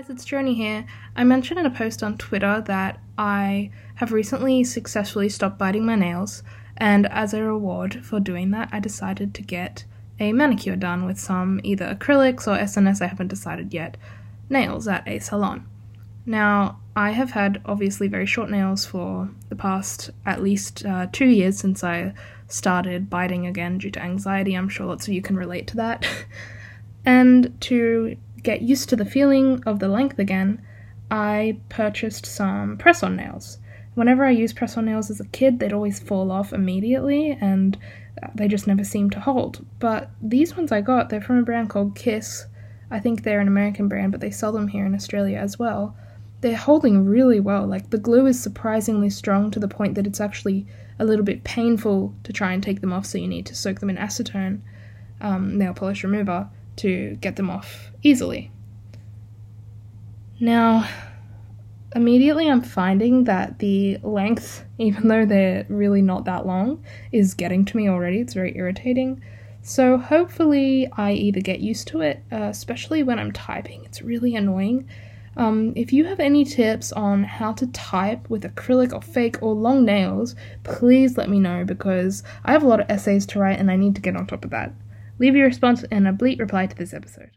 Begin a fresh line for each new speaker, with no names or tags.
guys, it's Journey here. I mentioned in a post on Twitter that I have recently successfully stopped biting my nails, and as a reward for doing that, I decided to get a manicure done with some either acrylics or SNS, I haven't decided yet, nails at a salon. Now, I have had obviously very short nails for the past at least uh, two years since I started biting again due to anxiety. I'm sure lots of you can relate to that. and to get used to the feeling of the length again, I purchased some press on nails. Whenever I used press on nails as a kid, they'd always fall off immediately and they just never seemed to hold. But these ones I got, they're from a brand called Kiss. I think they're an American brand, but they sell them here in Australia as well. They're holding really well. Like the glue is surprisingly strong to the point that it's actually a little bit painful to try and take them off, so you need to soak them in acetone um, nail polish remover to get them off easily. Now, immediately I'm finding that the length, even though they're really not that long, is getting to me already. It's very irritating. So hopefully I either get used to it, uh, especially when I'm typing. It's really annoying. Um, if you have any tips on how to type with acrylic or fake or long nails, please let me know because I have a lot of essays to write and I need to get on top of that. Leave your response in a bleat reply to this episode.